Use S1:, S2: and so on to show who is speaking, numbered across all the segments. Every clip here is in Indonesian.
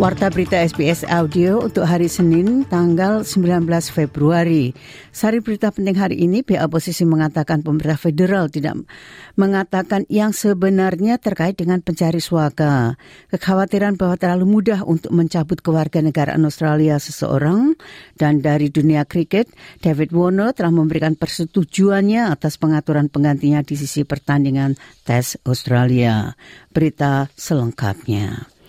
S1: Warta berita SBS Audio untuk hari Senin tanggal 19 Februari. Sari berita penting hari ini, pihak oposisi mengatakan pemerintah federal tidak mengatakan yang sebenarnya terkait dengan pencari suaka. Kekhawatiran bahwa terlalu mudah untuk mencabut kewarganegaraan Australia seseorang dan dari dunia kriket, David Warner telah memberikan persetujuannya atas pengaturan penggantinya di sisi pertandingan tes Australia. Berita selengkapnya.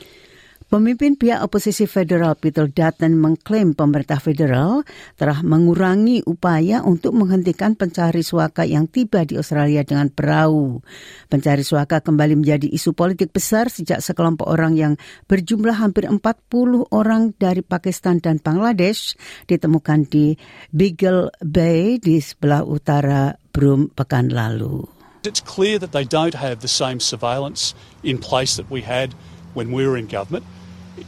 S1: Pemimpin pihak oposisi federal Peter Dutton mengklaim pemerintah federal telah mengurangi upaya untuk menghentikan pencari suaka yang tiba di Australia dengan perahu. Pencari suaka kembali menjadi isu politik besar sejak sekelompok orang yang berjumlah hampir 40 orang dari Pakistan dan Bangladesh ditemukan di Beagle Bay di sebelah utara Broome pekan lalu.
S2: It's clear that they don't have the same surveillance in place that we had when we were in government.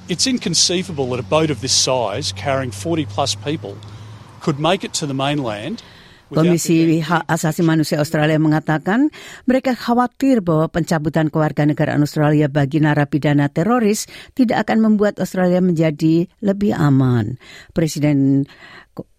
S2: It's inconceivable that a boat of this size, carrying 40 plus people, could make it to the mainland.
S1: Komisi Hak Asasi Manusia Australia mengatakan mereka khawatir bahwa pencabutan kewarganegaraan Australia bagi narapidana teroris tidak akan membuat Australia menjadi lebih aman. Presiden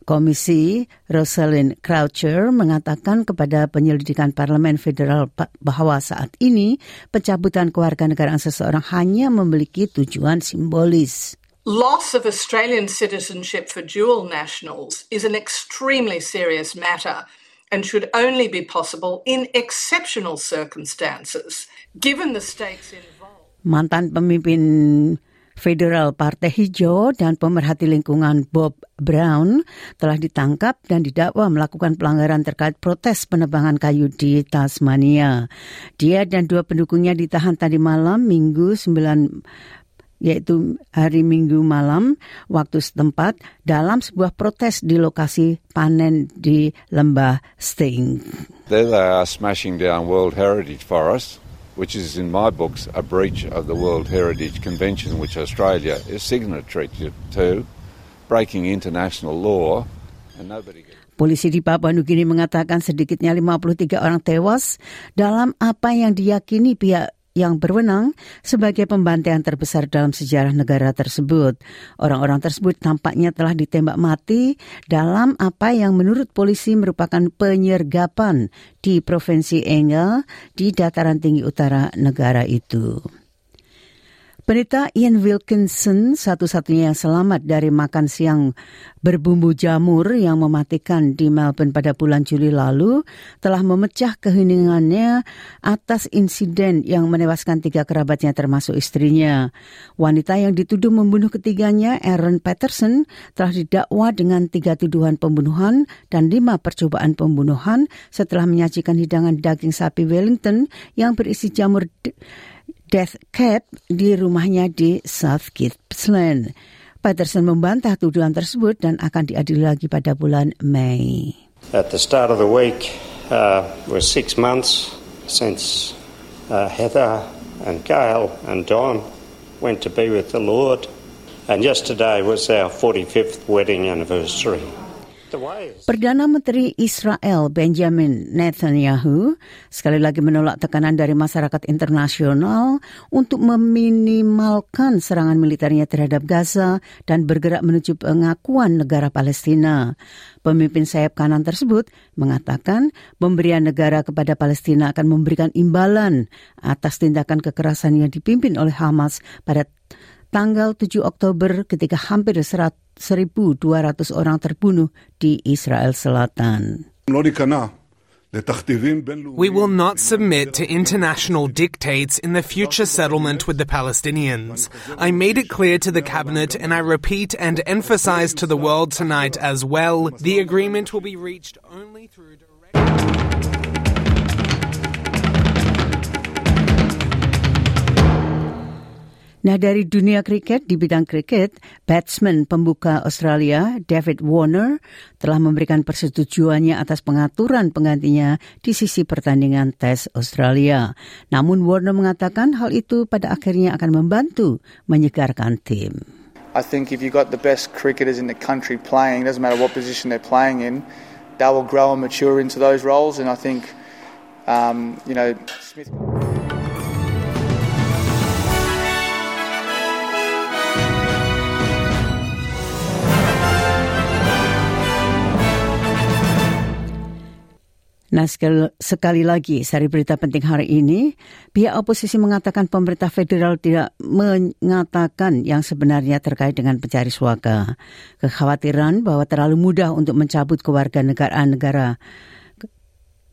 S1: Komisi Rosalind Croucher mengatakan kepada penyelidikan parlemen federal bahwa saat ini pencabutan kewarganegaraan seseorang hanya memiliki tujuan simbolis.
S3: Loss of Australian citizenship for dual nationals is an extremely serious matter and should only be possible in exceptional circumstances. Given the stakes involved.
S1: Mantan pemimpin Federal Partai Hijau dan pemerhati lingkungan Bob Brown telah ditangkap dan didakwa melakukan pelanggaran terkait protes penebangan kayu di Tasmania. Dia dan dua pendukungnya ditahan tadi malam Minggu 9 yaitu hari Minggu malam waktu setempat dalam sebuah protes di lokasi panen di lembah Sting.
S4: They are smashing down World Heritage Forest which is in my books a breach of the World Heritage Convention, which Australia is signatory to, breaking international law, and nobody gets.
S1: Polisi di Papua Nugini mengatakan sedikitnya 53 orang tewas dalam apa yang diyakini pihak yang berwenang sebagai pembantaian terbesar dalam sejarah negara tersebut. Orang-orang tersebut tampaknya telah ditembak mati dalam apa yang menurut polisi merupakan penyergapan di Provinsi Engel di dataran tinggi utara negara itu. Penita Ian Wilkinson, satu-satunya yang selamat dari makan siang berbumbu jamur yang mematikan di Melbourne pada bulan Juli lalu, telah memecah keheningannya atas insiden yang menewaskan tiga kerabatnya termasuk istrinya. Wanita yang dituduh membunuh ketiganya, Aaron Patterson, telah didakwa dengan tiga tuduhan pembunuhan dan lima percobaan pembunuhan setelah menyajikan hidangan daging sapi Wellington yang berisi jamur Death Cat di rumahnya di South Gippsland. Patterson membantah tuduhan tersebut dan akan diadili lagi pada bulan Mei.
S5: At the start of the week uh, was six months since uh, Heather and Gail and Don went to be with the Lord. And yesterday was our 45th wedding anniversary.
S1: Perdana Menteri Israel Benjamin Netanyahu sekali lagi menolak tekanan dari masyarakat internasional untuk meminimalkan serangan militernya terhadap Gaza dan bergerak menuju pengakuan negara Palestina. Pemimpin sayap kanan tersebut mengatakan pemberian negara kepada Palestina akan memberikan imbalan atas tindakan kekerasan yang dipimpin oleh Hamas pada tanggal 7 Oktober ketika hampir 1.200 orang terbunuh di Israel Selatan.
S6: We will not submit to international dictates in the future settlement with the Palestinians. I made it clear to the cabinet and I repeat and emphasize to the world tonight as well the agreement will be reached only through direct
S1: Nah dari dunia kriket, di bidang kriket, batsman pembuka Australia David Warner telah memberikan persetujuannya atas pengaturan penggantinya di sisi pertandingan tes Australia. Namun Warner mengatakan hal itu pada akhirnya akan membantu menyegarkan tim.
S7: I think if you've got the best cricketers in the country playing, doesn't matter what position they're playing in, they will grow and mature into those roles. And I think, um, you know, Smith.
S1: Nah, sekali, lagi, sari berita penting hari ini, pihak oposisi mengatakan pemerintah federal tidak mengatakan yang sebenarnya terkait dengan pencari suaka. Kekhawatiran bahwa terlalu mudah untuk mencabut kewarganegaraan negara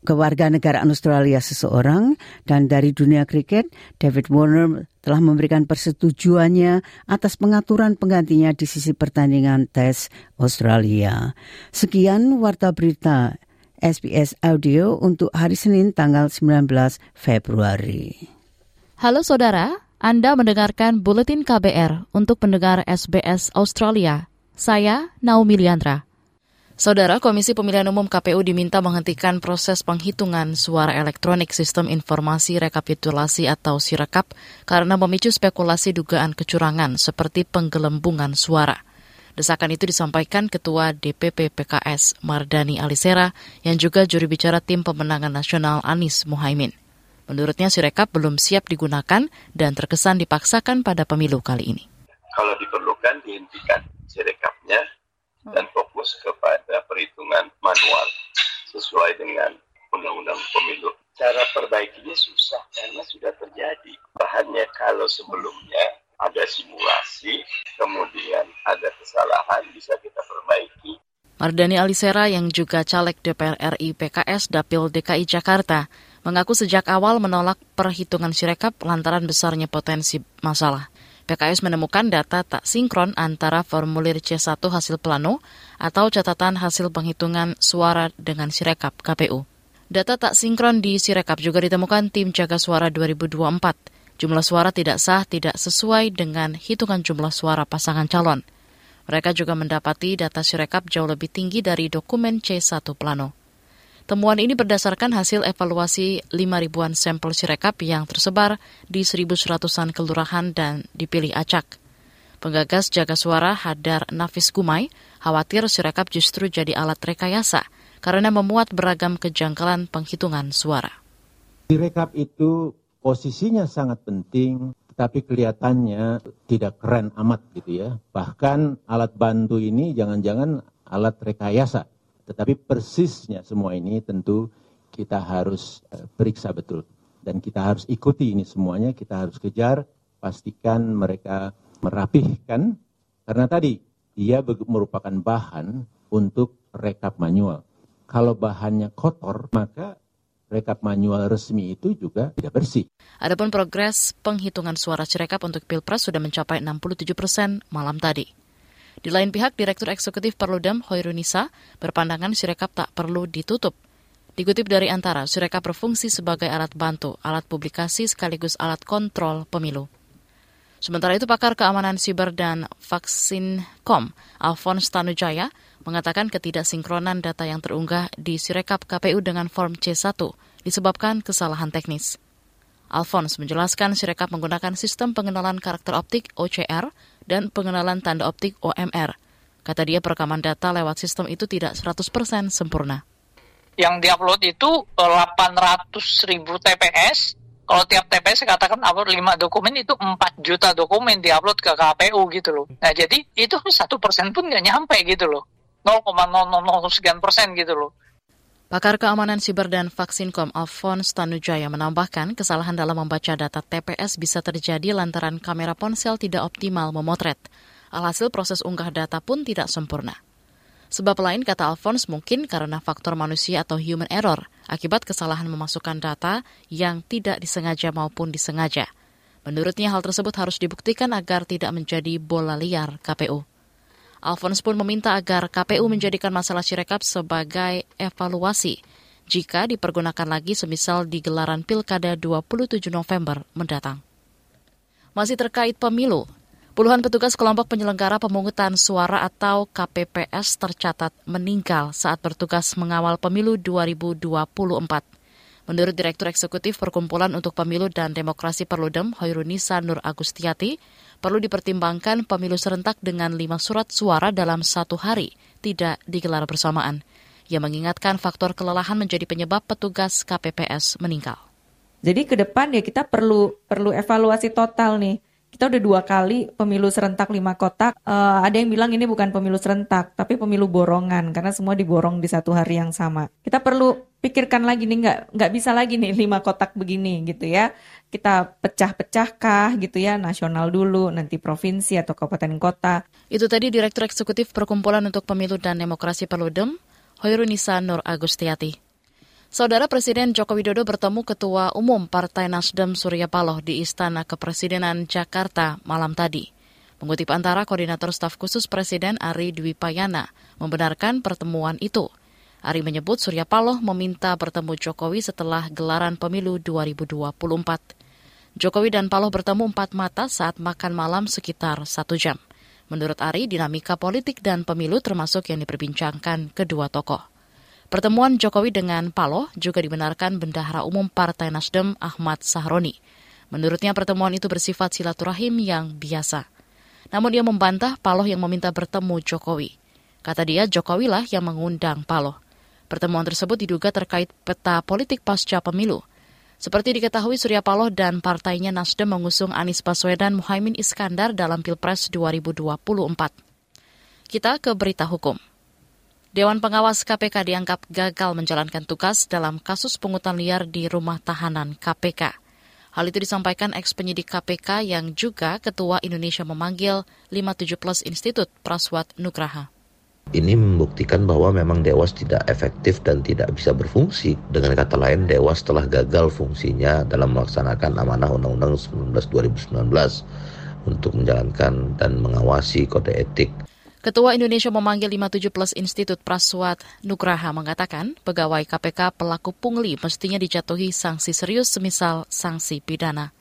S1: kewarganegaraan Australia seseorang dan dari dunia kriket, David Warner telah memberikan persetujuannya atas pengaturan penggantinya di sisi pertandingan tes Australia. Sekian warta berita SBS Audio untuk hari Senin tanggal 19 Februari.
S8: Halo saudara, Anda mendengarkan Buletin KBR untuk pendengar SBS Australia. Saya Naomi Liandra. Saudara Komisi Pemilihan Umum KPU diminta menghentikan proses penghitungan suara elektronik sistem informasi rekapitulasi atau Sirekap karena memicu spekulasi dugaan kecurangan seperti penggelembungan suara. Desakan itu disampaikan Ketua DPP PKS Mardani Alisera yang juga juri bicara tim pemenangan nasional Anies Muhaimin. Menurutnya Sirekap belum siap digunakan dan terkesan dipaksakan pada pemilu kali ini.
S9: Kalau diperlukan dihentikan Sirekapnya dan fokus kepada perhitungan manual sesuai dengan undang-undang pemilu. Cara perbaikinya susah karena sudah terjadi. Bahannya kalau sebelumnya ada simulasi, kemudian ada kesalahan, bisa kita perbaiki.
S8: Mardani Alisera yang juga caleg DPR RI PKS Dapil DKI Jakarta mengaku sejak awal menolak perhitungan sirekap lantaran besarnya potensi masalah. PKS menemukan data tak sinkron antara formulir C1 hasil plano atau catatan hasil penghitungan suara dengan sirekap KPU. Data tak sinkron di sirekap juga ditemukan tim jaga suara 2024 Jumlah suara tidak sah tidak sesuai dengan hitungan jumlah suara pasangan calon. Mereka juga mendapati data Sirekap jauh lebih tinggi dari dokumen C1 Plano. Temuan ini berdasarkan hasil evaluasi 5 ribuan sampel Sirekap yang tersebar di 1.100-an kelurahan dan dipilih acak. Penggagas jaga suara Hadar Nafis Gumai khawatir Sirekap justru jadi alat rekayasa karena memuat beragam kejanggalan penghitungan suara.
S10: Sirekap itu posisinya sangat penting, tapi kelihatannya tidak keren amat gitu ya. Bahkan alat bantu ini jangan-jangan alat rekayasa, tetapi persisnya semua ini tentu kita harus eh, periksa betul. Dan kita harus ikuti ini semuanya, kita harus kejar, pastikan mereka merapihkan, karena tadi dia merupakan bahan untuk rekap manual. Kalau bahannya kotor, maka rekap manual resmi itu juga tidak bersih.
S8: Adapun progres penghitungan suara Sirekap untuk Pilpres sudah mencapai 67 persen malam tadi. Di lain pihak, Direktur Eksekutif Perludem Hoirunisa berpandangan Sirekap tak perlu ditutup. Dikutip dari Antara, Sirekap berfungsi sebagai alat bantu, alat publikasi sekaligus alat kontrol pemilu. Sementara itu, pakar keamanan siber dan vaksin kom, Alphonse Tanujaya, mengatakan ketidaksinkronan data yang terunggah di Sirekap KPU dengan form C1 disebabkan kesalahan teknis. Alphonse menjelaskan Sirekap menggunakan sistem pengenalan karakter optik OCR dan pengenalan tanda optik OMR. Kata dia perekaman data lewat sistem itu tidak 100% sempurna.
S11: Yang diupload itu 800 ribu TPS, kalau tiap TPS katakan upload 5 dokumen itu 4 juta dokumen diupload ke KPU gitu loh. Nah jadi itu satu persen pun nggak nyampe gitu loh. 0,000 sekian persen gitu loh.
S8: Pakar keamanan siber dan vaksinkom Alphonse Tanujaya menambahkan kesalahan dalam membaca data TPS bisa terjadi lantaran kamera ponsel tidak optimal memotret. Alhasil proses unggah data pun tidak sempurna. Sebab lain, kata Alphonse, mungkin karena faktor manusia atau human error akibat kesalahan memasukkan data yang tidak disengaja maupun disengaja. Menurutnya hal tersebut harus dibuktikan agar tidak menjadi bola liar KPU. Alphonse pun meminta agar KPU menjadikan masalah Sirekap sebagai evaluasi jika dipergunakan lagi semisal di gelaran Pilkada 27 November mendatang. Masih terkait pemilu, Puluhan petugas kelompok penyelenggara pemungutan suara atau KPPS tercatat meninggal saat bertugas mengawal pemilu 2024. Menurut Direktur Eksekutif Perkumpulan untuk Pemilu dan Demokrasi Perludem, Hoirunisa Nur Agustiati, perlu dipertimbangkan pemilu serentak dengan lima surat suara dalam satu hari, tidak digelar bersamaan. Ia mengingatkan faktor kelelahan menjadi penyebab petugas KPPS meninggal.
S12: Jadi ke depan ya kita perlu perlu evaluasi total nih kita udah dua kali pemilu serentak lima kotak. Uh, ada yang bilang ini bukan pemilu serentak, tapi pemilu borongan karena semua diborong di satu hari yang sama. Kita perlu pikirkan lagi nih, nggak nggak bisa lagi nih lima kotak begini gitu ya. Kita pecah-pecahkah gitu ya, nasional dulu, nanti provinsi atau kabupaten kota.
S8: Itu tadi Direktur Eksekutif Perkumpulan untuk Pemilu dan Demokrasi Perludem, Hoirunisa Nur Agustiati. Saudara Presiden Joko Widodo bertemu Ketua Umum Partai Nasdem Surya Paloh di Istana Kepresidenan Jakarta malam tadi. Mengutip antara Koordinator Staf Khusus Presiden Ari Dwi Payana membenarkan pertemuan itu. Ari menyebut Surya Paloh meminta bertemu Jokowi setelah gelaran pemilu 2024. Jokowi dan Paloh bertemu empat mata saat makan malam sekitar satu jam. Menurut Ari, dinamika politik dan pemilu termasuk yang diperbincangkan kedua tokoh. Pertemuan Jokowi dengan Paloh juga dibenarkan Bendahara Umum Partai Nasdem Ahmad Sahroni. Menurutnya pertemuan itu bersifat silaturahim yang biasa. Namun dia membantah Paloh yang meminta bertemu Jokowi. Kata dia, Jokowi lah yang mengundang Paloh. Pertemuan tersebut diduga terkait peta politik pasca pemilu. Seperti diketahui Surya Paloh dan partainya Nasdem mengusung Anies Baswedan Muhaimin Iskandar dalam Pilpres 2024. Kita ke berita hukum. Dewan Pengawas KPK dianggap gagal menjalankan tugas dalam kasus pungutan liar di rumah tahanan KPK. Hal itu disampaikan eks penyidik KPK yang juga Ketua Indonesia memanggil 57 Plus Institut Praswat Nugraha.
S13: Ini membuktikan bahwa memang Dewas tidak efektif dan tidak bisa berfungsi. Dengan kata lain, Dewas telah gagal fungsinya dalam melaksanakan amanah Undang-Undang 19 2019 untuk menjalankan dan mengawasi kode etik
S8: Ketua Indonesia memanggil 57 Plus Institut Praswat Nugraha mengatakan pegawai KPK pelaku pungli mestinya dijatuhi sanksi serius semisal sanksi pidana.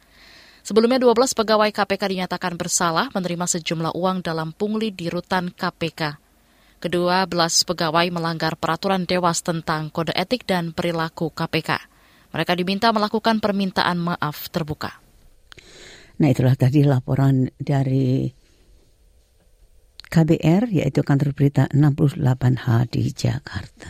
S8: Sebelumnya 12 pegawai KPK dinyatakan bersalah menerima sejumlah uang dalam pungli di rutan KPK. Kedua belas pegawai melanggar peraturan Dewas tentang kode etik dan perilaku KPK. Mereka diminta melakukan permintaan maaf terbuka.
S1: Nah itulah tadi laporan dari KBR yaitu kantor berita 68H di Jakarta.